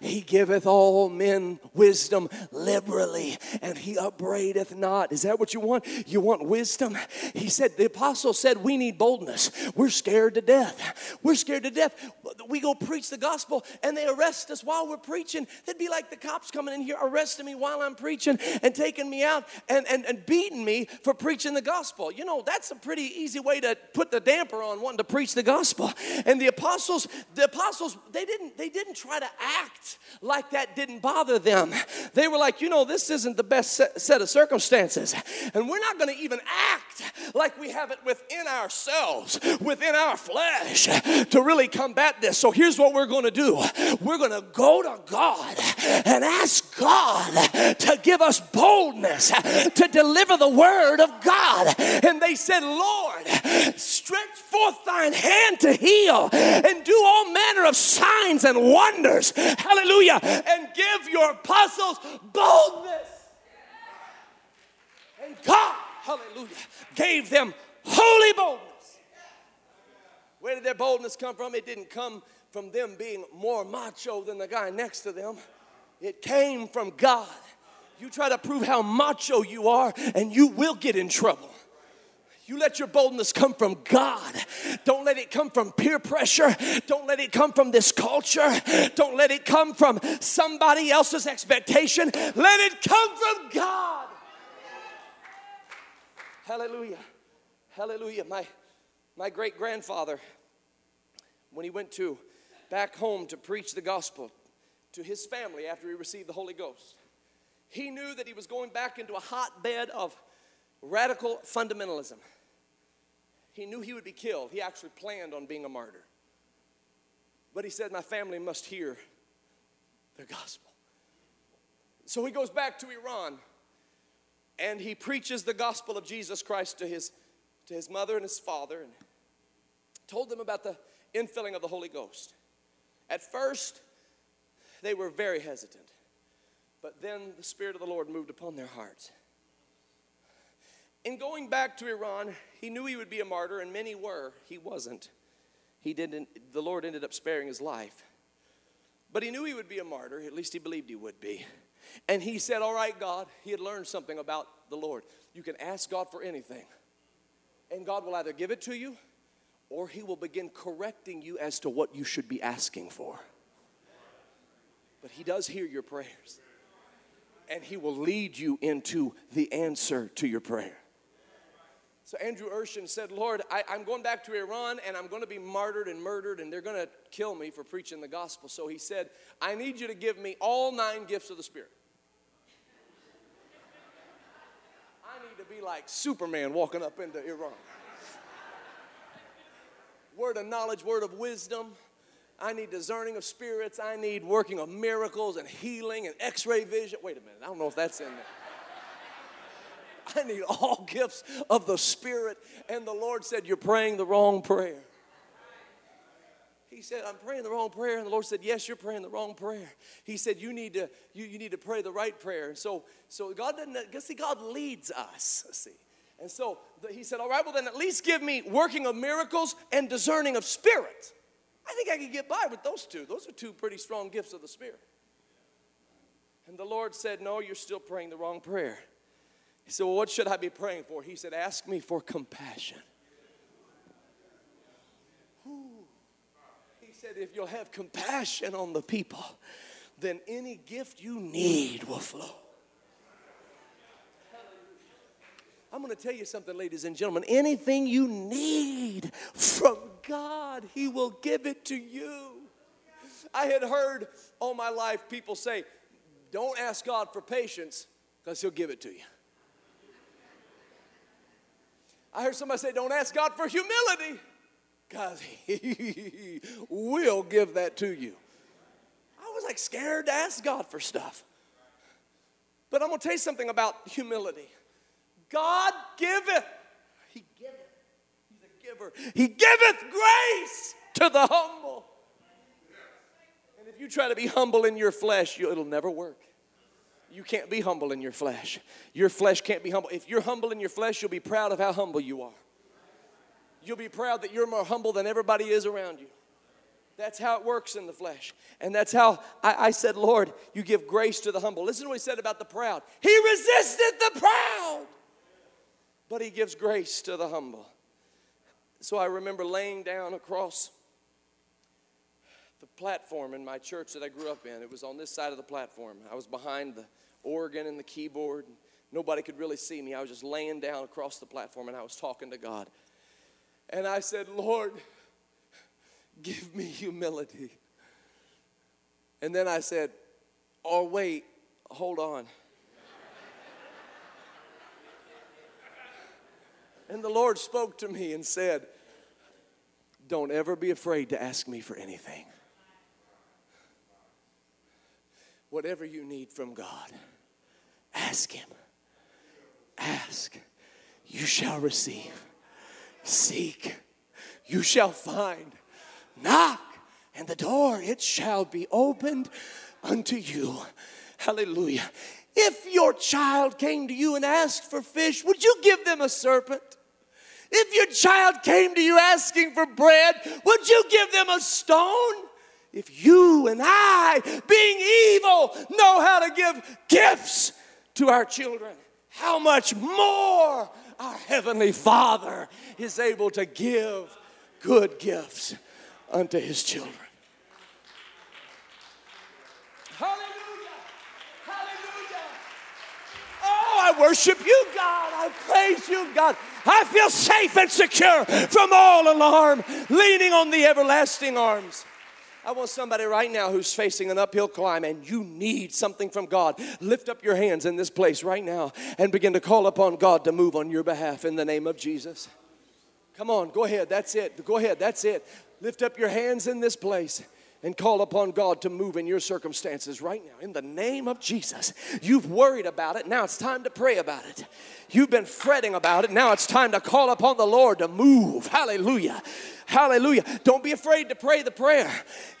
He giveth all men wisdom liberally, and he upbraideth not. Is that what you want? You want wisdom? He said, the apostle said, we need boldness. We're scared to death. We're scared to death. We go preach the gospel, and they arrest us while we're preaching. It'd be like the cops coming in here, arresting me while I'm preaching, and taking me out and, and, and beating me for preaching the gospel. You know, that's a pretty easy way to put the damper on wanting to preach the gospel. And the apostles, the apostles, they didn't, they didn't try to act like that didn't bother them. They were like, you know, this isn't the best set of circumstances. And we're not going to even act like we have it within ourselves, within our flesh, to really combat this. So here's what we're going to do we're going to go to God and ask God to give us boldness to deliver the word of God. And they said, Lord, stretch forth thine hand to heal and do all manner of signs and wonders. Hallelujah. And give your apostles boldness. And God, hallelujah, gave them holy boldness. Where did their boldness come from? It didn't come from them being more macho than the guy next to them, it came from God. You try to prove how macho you are, and you will get in trouble. You let your boldness come from God. Don't let it come from peer pressure. Don't let it come from this culture. Don't let it come from somebody else's expectation. Let it come from God. Hallelujah. Hallelujah. My, my great grandfather, when he went to back home to preach the gospel to his family after he received the Holy Ghost, he knew that he was going back into a hotbed of radical fundamentalism. He knew he would be killed. He actually planned on being a martyr. But he said, My family must hear the gospel. So he goes back to Iran and he preaches the gospel of Jesus Christ to his, to his mother and his father and told them about the infilling of the Holy Ghost. At first, they were very hesitant, but then the Spirit of the Lord moved upon their hearts. In going back to Iran, he knew he would be a martyr, and many were. He wasn't. He didn't, the Lord ended up sparing his life. But he knew he would be a martyr, at least he believed he would be. And he said, All right, God, he had learned something about the Lord. You can ask God for anything, and God will either give it to you or he will begin correcting you as to what you should be asking for. But he does hear your prayers, and he will lead you into the answer to your prayer. So Andrew Urshan said, Lord, I, am going back to Iran and I'm going to be martyred and murdered and they're going to kill me for preaching the gospel. So he said, I need you to give me all nine gifts of the Spirit. I need to be like Superman walking up into Iran. Word of knowledge, word of wisdom. I need discerning of spirits. I need working of miracles and healing and x ray vision. Wait a minute, I don't know if that's in there. I need all gifts of the Spirit. And the Lord said, You're praying the wrong prayer. He said, I'm praying the wrong prayer. And the Lord said, Yes, you're praying the wrong prayer. He said, You need to, you, you need to pray the right prayer. And so, so God doesn't, see, God leads us. See. And so the, he said, All right, well, then at least give me working of miracles and discerning of spirit. I think I can get by with those two. Those are two pretty strong gifts of the Spirit. And the Lord said, No, you're still praying the wrong prayer. He said, Well, what should I be praying for? He said, Ask me for compassion. He said, If you'll have compassion on the people, then any gift you need will flow. I'm going to tell you something, ladies and gentlemen. Anything you need from God, He will give it to you. I had heard all my life people say, Don't ask God for patience because He'll give it to you. I heard somebody say, Don't ask God for humility, because He will give that to you. I was like scared to ask God for stuff. But I'm going to tell you something about humility. God giveth, He giveth, He's a giver. He giveth grace to the humble. And if you try to be humble in your flesh, it'll never work. You can't be humble in your flesh. Your flesh can't be humble. If you're humble in your flesh, you'll be proud of how humble you are. You'll be proud that you're more humble than everybody is around you. That's how it works in the flesh. And that's how I, I, said, Lord, you give grace to the humble. Listen to what he said about the proud. He resisted the proud, but he gives grace to the humble. So I remember laying down across the platform in my church that I grew up in. It was on this side of the platform. I was behind the organ and the keyboard. Nobody could really see me. I was just laying down across the platform and I was talking to God. And I said, Lord, Give me humility. And then I said, Oh, wait, hold on. and the Lord spoke to me and said, Don't ever be afraid to ask me for anything. Whatever you need from God, ask Him. Ask, you shall receive. Seek, you shall find. Knock, and the door it shall be opened unto you. Hallelujah. If your child came to you and asked for fish, would you give them a serpent? If your child came to you asking for bread, would you give them a stone? If you and I, being evil, know how to give gifts to our children, how much more our Heavenly Father is able to give good gifts unto his children. Hallelujah! Hallelujah! Oh, I worship you, God. I praise you, God. I feel safe and secure from all alarm, leaning on the everlasting arms. I want somebody right now who's facing an uphill climb and you need something from God. Lift up your hands in this place right now and begin to call upon God to move on your behalf in the name of Jesus. Come on, go ahead. That's it. Go ahead. That's it. Lift up your hands in this place and call upon God to move in your circumstances right now. In the name of Jesus. You've worried about it. Now it's time to pray about it. You've been fretting about it. Now it's time to call upon the Lord to move. Hallelujah. Hallelujah. Don't be afraid to pray the prayer.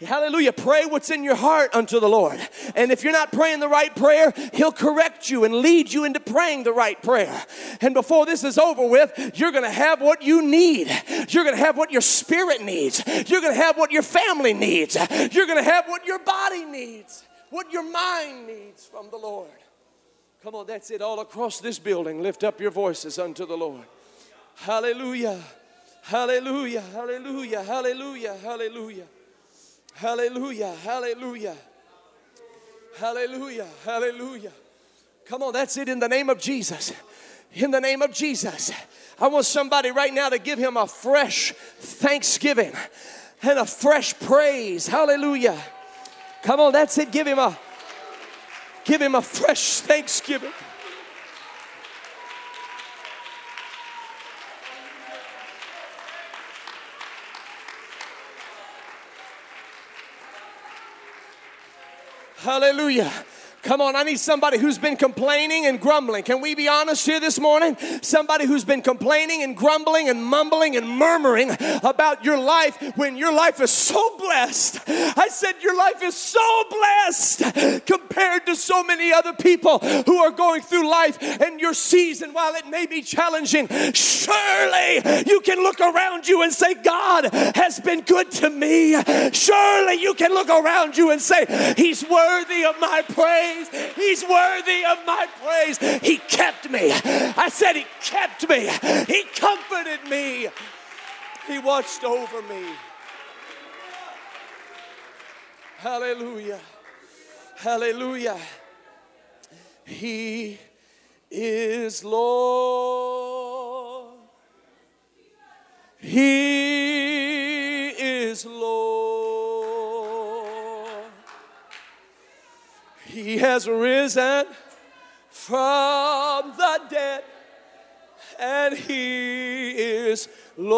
Hallelujah. Pray what's in your heart unto the Lord. And if you're not praying the right prayer, He'll correct you and lead you into praying the right prayer. And before this is over with, you're going to have what you need. You're going to have what your spirit needs. You're going to have what your family needs. You're going to have what your body needs, what your mind needs from the Lord. Come on, that's it. All across this building, lift up your voices unto the Lord. Hallelujah. Hallelujah, hallelujah, hallelujah, hallelujah. Hallelujah, hallelujah. Hallelujah, hallelujah. Come on, that's it in the name of Jesus. In the name of Jesus. I want somebody right now to give him a fresh thanksgiving and a fresh praise. Hallelujah. Come on, that's it. Give him a give him a fresh thanksgiving. Hallelujah. Come on, I need somebody who's been complaining and grumbling. Can we be honest here this morning? Somebody who's been complaining and grumbling and mumbling and murmuring about your life when your life is so blessed. I said, Your life is so blessed compared to so many other people who are going through life and your season, while it may be challenging, surely you can look around you and say, God has been good to me. Surely you can look around you and say, He's worthy of my praise praise. He's worthy of my praise. He kept me. I said, He kept me. He comforted me. He watched over me. Hallelujah. Hallelujah. He is Lord. He is Lord. He has risen from the dead, and He is Lord.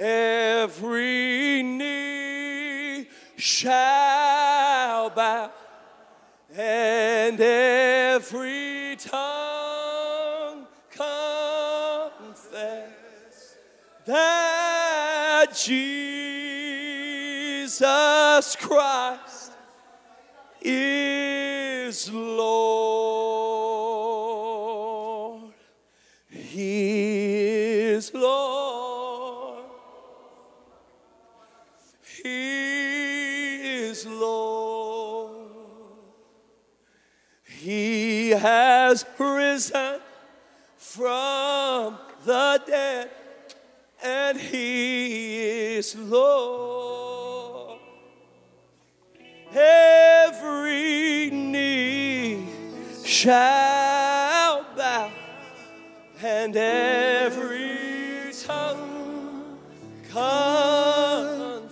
Every knee shall bow, and every tongue confess that Jesus. Jesus Christ is Lord. He is Lord. He is Lord. He has risen from the dead, and He is Lord. Every knee shall bow, and every tongue confess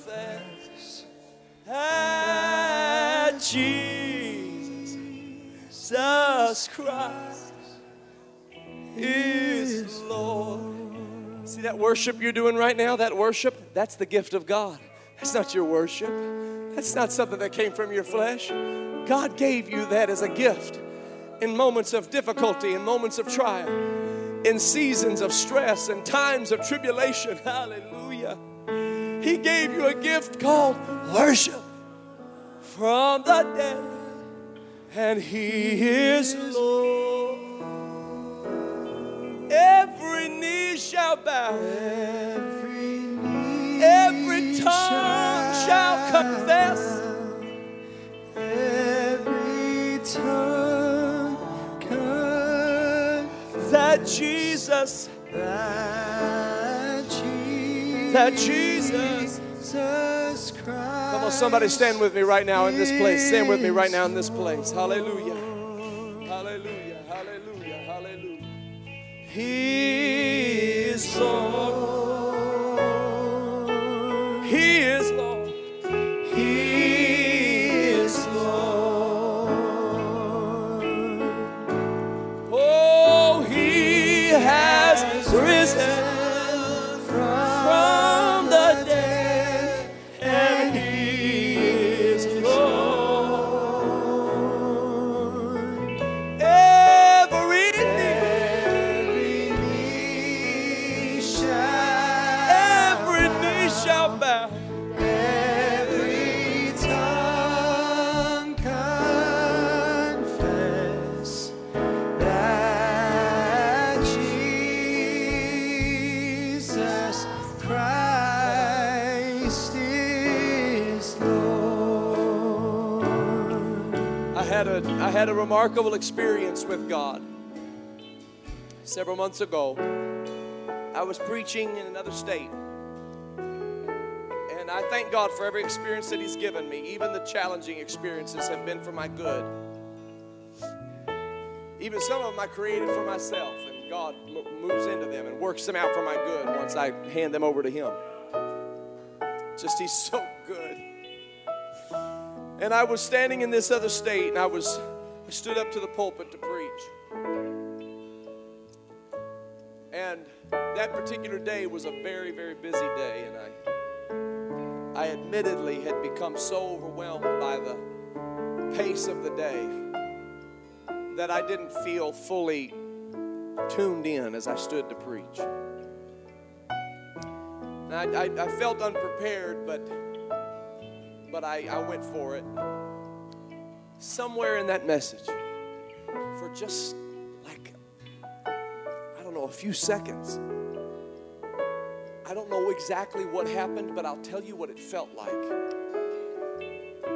that Jesus Christ is Lord. See that worship you're doing right now? That worship, that's the gift of God. That's not your worship. That's not something that came from your flesh. God gave you that as a gift in moments of difficulty, in moments of trial, in seasons of stress and times of tribulation. Hallelujah. He gave you a gift called worship from the dead, and He is Lord. Every knee shall bow, every shall. Every tongue confess that Jesus, that Jesus, that Jesus. Christ. Come on, somebody stand with me right now in this place. Stand with me right now in this place. Hallelujah. Hallelujah. Hallelujah. Hallelujah. He is Lord. Remarkable experience with God. Several months ago, I was preaching in another state. And I thank God for every experience that He's given me. Even the challenging experiences have been for my good. Even some of them I created for myself, and God mo- moves into them and works them out for my good once I hand them over to Him. Just He's so good. And I was standing in this other state, and I was I stood up to the pulpit to preach. And that particular day was a very, very busy day, and I I admittedly had become so overwhelmed by the pace of the day that I didn't feel fully tuned in as I stood to preach. I, I, I felt unprepared, but but I, I went for it. Somewhere in that message, for just like, I don't know, a few seconds, I don't know exactly what happened, but I'll tell you what it felt like.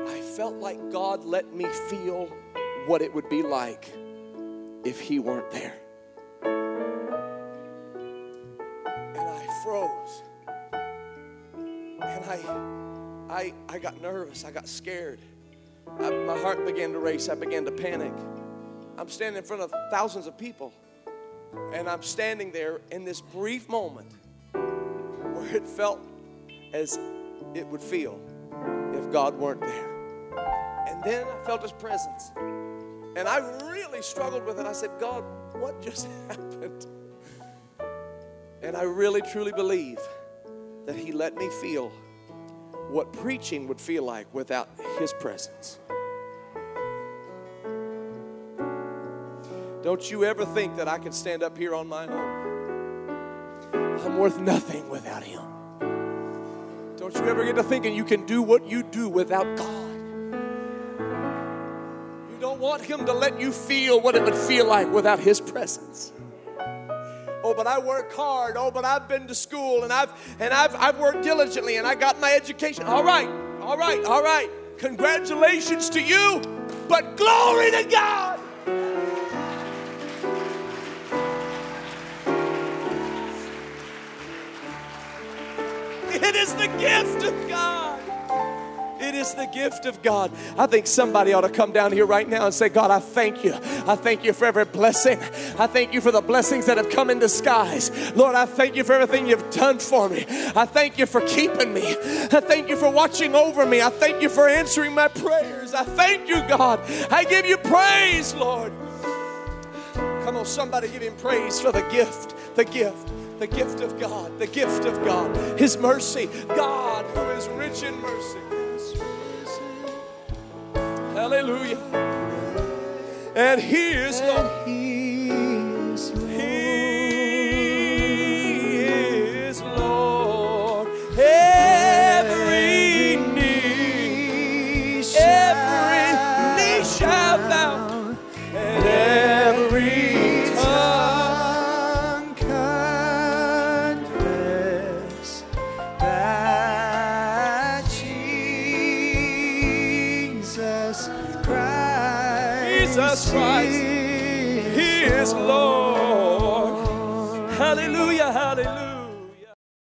I felt like God let me feel what it would be like if He weren't there. And I froze. And I I, I got nervous. I got scared. I, my heart began to race. I began to panic. I'm standing in front of thousands of people. And I'm standing there in this brief moment where it felt as it would feel if God weren't there. And then I felt His presence. And I really struggled with it. I said, God, what just happened? And I really, truly believe that He let me feel what preaching would feel like without His presence. Don't you ever think that I could stand up here on my own. I'm worth nothing without Him. Don't you ever get to thinking you can do what you do without God. You don't want Him to let you feel what it would feel like without His presence. But I work hard. Oh, but I've been to school and I've and I've I've worked diligently and I got my education. All right, all right, all right. Congratulations to you, but glory to God. It is the gift of God. It is the gift of God. I think somebody ought to come down here right now and say, God, I thank you. I thank you for every blessing. I thank you for the blessings that have come in disguise. Lord, I thank you for everything you've done for me. I thank you for keeping me. I thank you for watching over me. I thank you for answering my prayers. I thank you, God. I give you praise, Lord. Come on, somebody give him praise for the gift, the gift the gift of God, the gift of God, His mercy, God who is rich in mercy. Hallelujah. And He is Lord. He is Lord. Hallelujah, hallelujah.